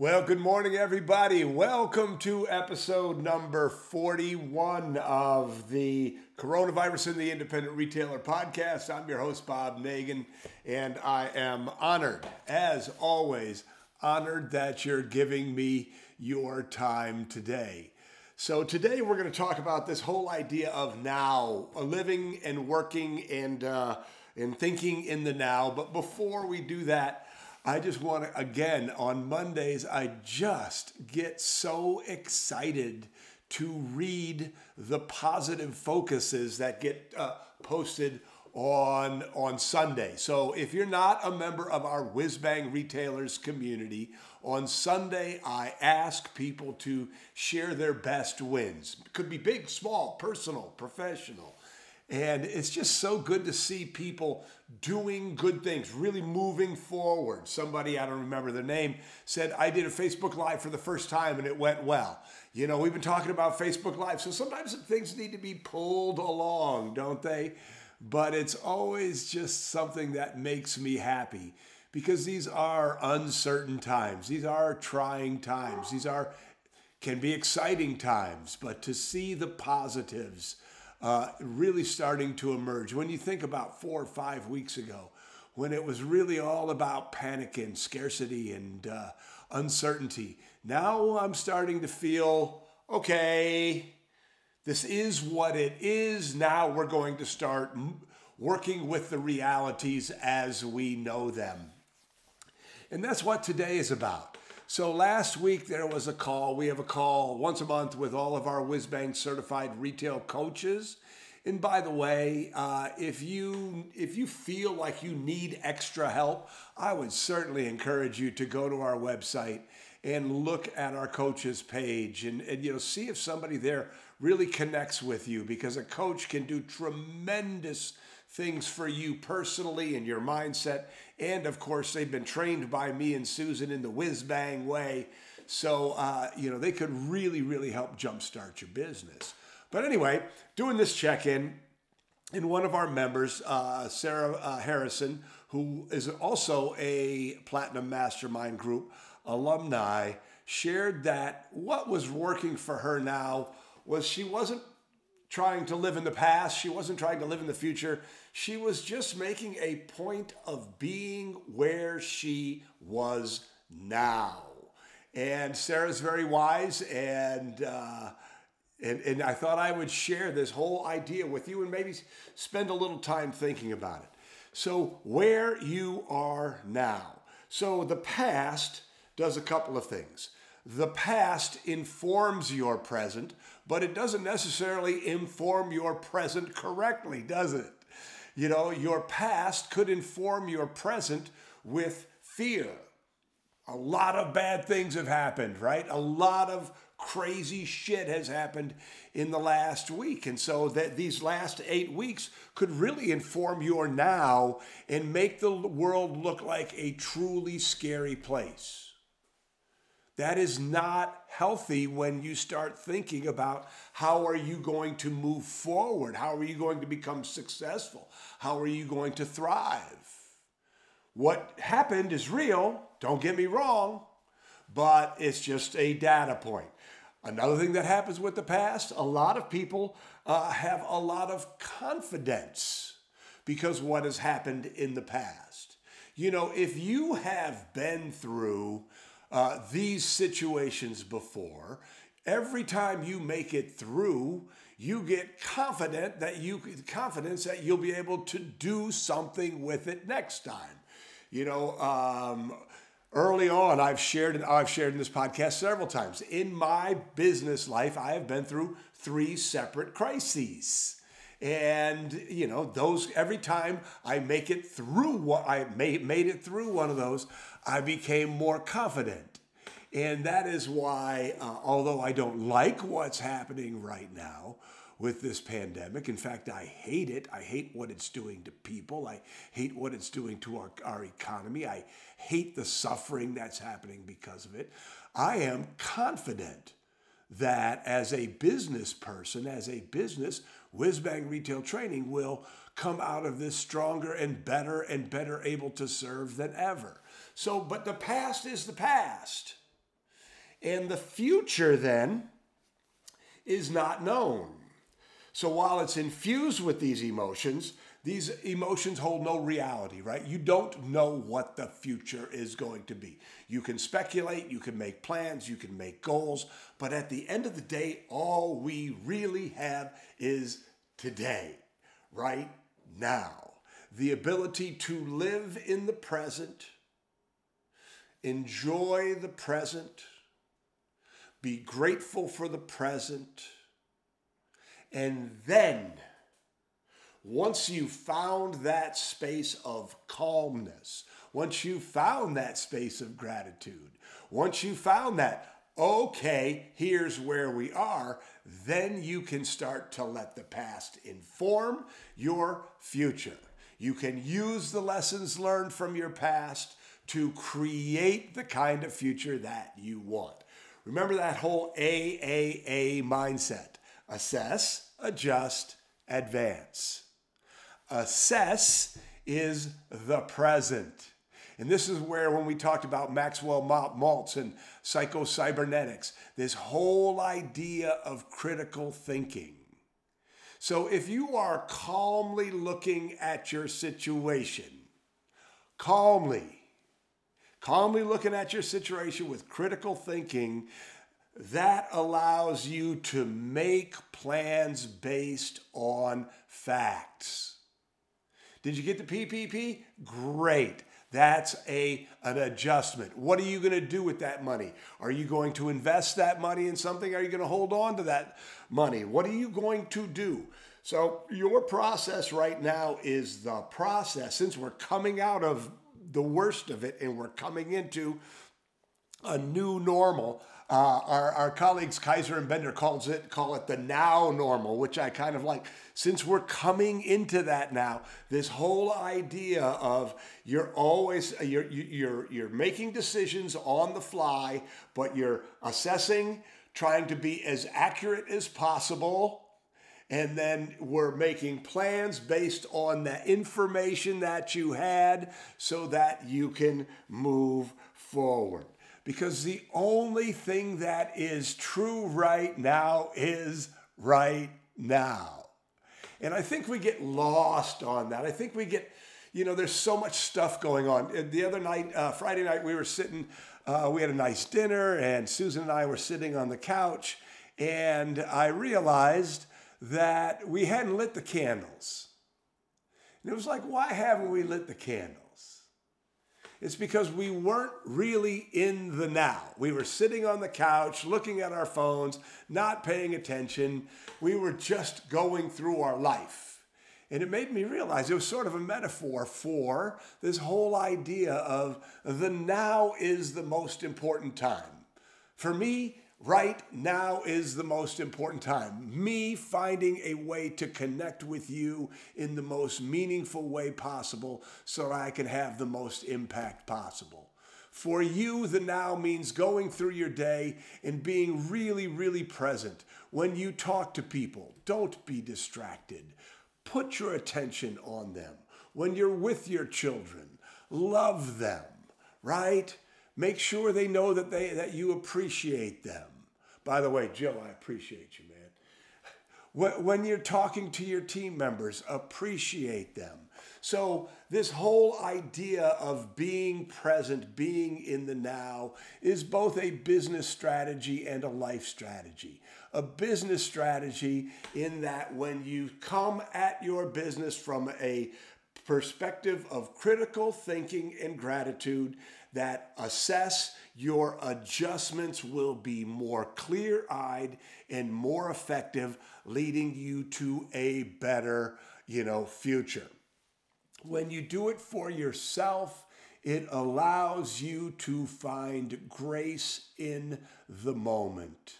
Well, good morning, everybody. Welcome to episode number 41 of the Coronavirus in the Independent Retailer podcast. I'm your host, Bob Negen, and I am honored, as always, honored that you're giving me your time today. So, today we're going to talk about this whole idea of now, living and working and, uh, and thinking in the now. But before we do that, I just want to, again, on Mondays, I just get so excited to read the positive focuses that get uh, posted on on Sunday. So if you're not a member of our Whizbang Retailers community, on Sunday I ask people to share their best wins. It could be big, small, personal, professional. And it's just so good to see people doing good things, really moving forward. Somebody, I don't remember their name, said, I did a Facebook Live for the first time and it went well. You know, we've been talking about Facebook Live, so sometimes things need to be pulled along, don't they? But it's always just something that makes me happy because these are uncertain times. These are trying times. These are can be exciting times, but to see the positives uh, really starting to emerge. When you think about four or five weeks ago, when it was really all about panic and scarcity and uh, uncertainty, now I'm starting to feel okay, this is what it is. Now we're going to start working with the realities as we know them. And that's what today is about. So last week there was a call. We have a call once a month with all of our Whizbang certified retail coaches. And by the way, uh, if you if you feel like you need extra help, I would certainly encourage you to go to our website and look at our coaches page and, and you know see if somebody there really connects with you because a coach can do tremendous things for you personally and your mindset. And of course, they've been trained by me and Susan in the whiz bang way. So, uh, you know, they could really, really help jumpstart your business. But anyway, doing this check in, and one of our members, uh, Sarah uh, Harrison, who is also a Platinum Mastermind Group alumni, shared that what was working for her now was she wasn't trying to live in the past, she wasn't trying to live in the future. She was just making a point of being where she was now. And Sarah's very wise, and, uh, and, and I thought I would share this whole idea with you and maybe spend a little time thinking about it. So, where you are now. So, the past does a couple of things. The past informs your present, but it doesn't necessarily inform your present correctly, does it? You know, your past could inform your present with fear. A lot of bad things have happened, right? A lot of crazy shit has happened in the last week. And so that these last 8 weeks could really inform your now and make the world look like a truly scary place. That is not healthy when you start thinking about how are you going to move forward? How are you going to become successful? How are you going to thrive? What happened is real, don't get me wrong, but it's just a data point. Another thing that happens with the past, a lot of people uh, have a lot of confidence because what has happened in the past. You know, if you have been through uh, these situations before. Every time you make it through, you get confident that you confidence that you'll be able to do something with it next time. You know, um, early on, I've shared I've shared in this podcast several times. In my business life, I have been through three separate crises. And you know, those every time I make it through what I made, made it through one of those, I became more confident. And that is why, uh, although I don't like what's happening right now with this pandemic, in fact, I hate it. I hate what it's doing to people. I hate what it's doing to our, our economy. I hate the suffering that's happening because of it. I am confident that as a business person, as a business, Whizbang Retail Training will come out of this stronger and better and better able to serve than ever. So, but the past is the past. And the future then is not known. So while it's infused with these emotions, these emotions hold no reality, right? You don't know what the future is going to be. You can speculate, you can make plans, you can make goals, but at the end of the day, all we really have is today, right now. The ability to live in the present, enjoy the present, be grateful for the present, and then once you've found that space of calmness, once you've found that space of gratitude, once you've found that, okay, here's where we are, then you can start to let the past inform your future. You can use the lessons learned from your past to create the kind of future that you want. Remember that whole AAA mindset assess, adjust, advance. Assess is the present. And this is where, when we talked about Maxwell Maltz and psychocybernetics, this whole idea of critical thinking. So, if you are calmly looking at your situation, calmly, calmly looking at your situation with critical thinking, that allows you to make plans based on facts. Did you get the PPP? Great. That's a an adjustment. What are you going to do with that money? Are you going to invest that money in something? Are you going to hold on to that money? What are you going to do? So your process right now is the process since we're coming out of the worst of it and we're coming into a new normal. Uh, our, our colleagues Kizer and Bender calls it call it the now normal, which I kind of like. Since we're coming into that now, this whole idea of you're always you're you're you're making decisions on the fly, but you're assessing, trying to be as accurate as possible, and then we're making plans based on the information that you had, so that you can move forward because the only thing that is true right now is right now. And I think we get lost on that. I think we get, you know, there's so much stuff going on. The other night, uh, Friday night, we were sitting, uh, we had a nice dinner, and Susan and I were sitting on the couch, and I realized that we hadn't lit the candles. And it was like, why haven't we lit the candles? It's because we weren't really in the now. We were sitting on the couch, looking at our phones, not paying attention. We were just going through our life. And it made me realize it was sort of a metaphor for this whole idea of the now is the most important time. For me, right now is the most important time. Me finding a way to connect with you in the most meaningful way possible so I can have the most impact possible. For you, the now means going through your day and being really, really present. When you talk to people, don't be distracted. Put your attention on them. When you're with your children, love them, right? Make sure they know that, they, that you appreciate them. By the way, Joe, I appreciate you, man. When you're talking to your team members, appreciate them. So, this whole idea of being present, being in the now, is both a business strategy and a life strategy. A business strategy in that when you come at your business from a perspective of critical thinking and gratitude, that assess your adjustments will be more clear eyed and more effective, leading you to a better, you know, future. When you do it for yourself, it allows you to find grace in the moment.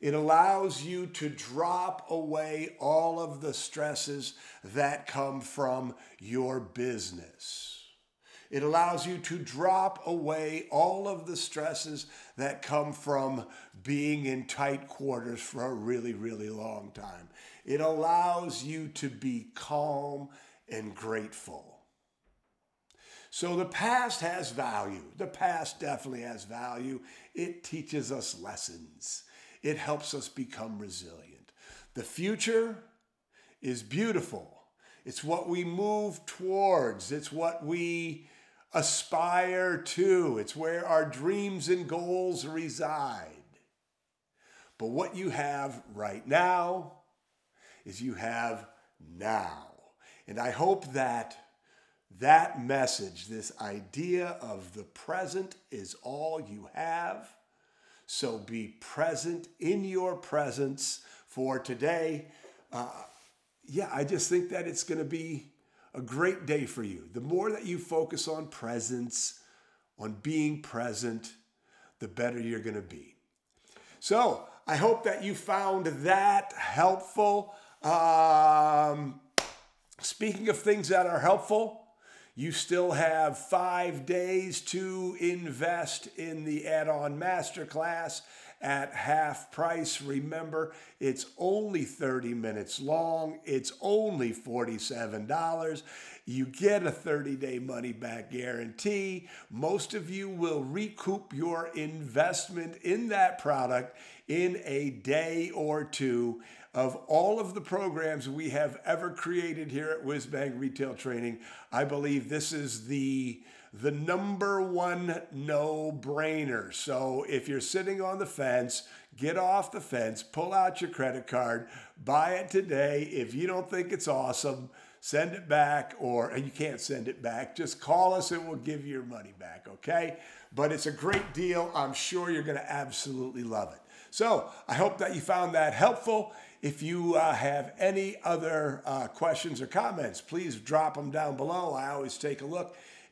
It allows you to drop away all of the stresses that come from your business. It allows you to drop away all of the stresses that come from being in tight quarters for a really, really long time. It allows you to be calm and grateful. So the past has value. The past definitely has value. It teaches us lessons, it helps us become resilient. The future is beautiful. It's what we move towards, it's what we aspire to, it's where our dreams and goals reside. But what you have right now is you have now. And I hope that that message, this idea of the present is all you have. So be present in your presence for today. Uh, yeah, I just think that it's going to be a great day for you. The more that you focus on presence, on being present, the better you're going to be. So I hope that you found that helpful. Um, speaking of things that are helpful, you still have five days to invest in the add on masterclass at half price. Remember, it's only 30 minutes long, it's only $47. You get a 30 day money back guarantee. Most of you will recoup your investment in that product in a day or two of all of the programs we have ever created here at Whizbang Retail Training, I believe this is the the number one no-brainer. So if you're sitting on the fence, get off the fence, pull out your credit card, buy it today. If you don't think it's awesome, send it back or you can't send it back. Just call us and we'll give you your money back, okay? But it's a great deal. I'm sure you're going to absolutely love it. So I hope that you found that helpful. If you uh, have any other uh, questions or comments, please drop them down below. I always take a look,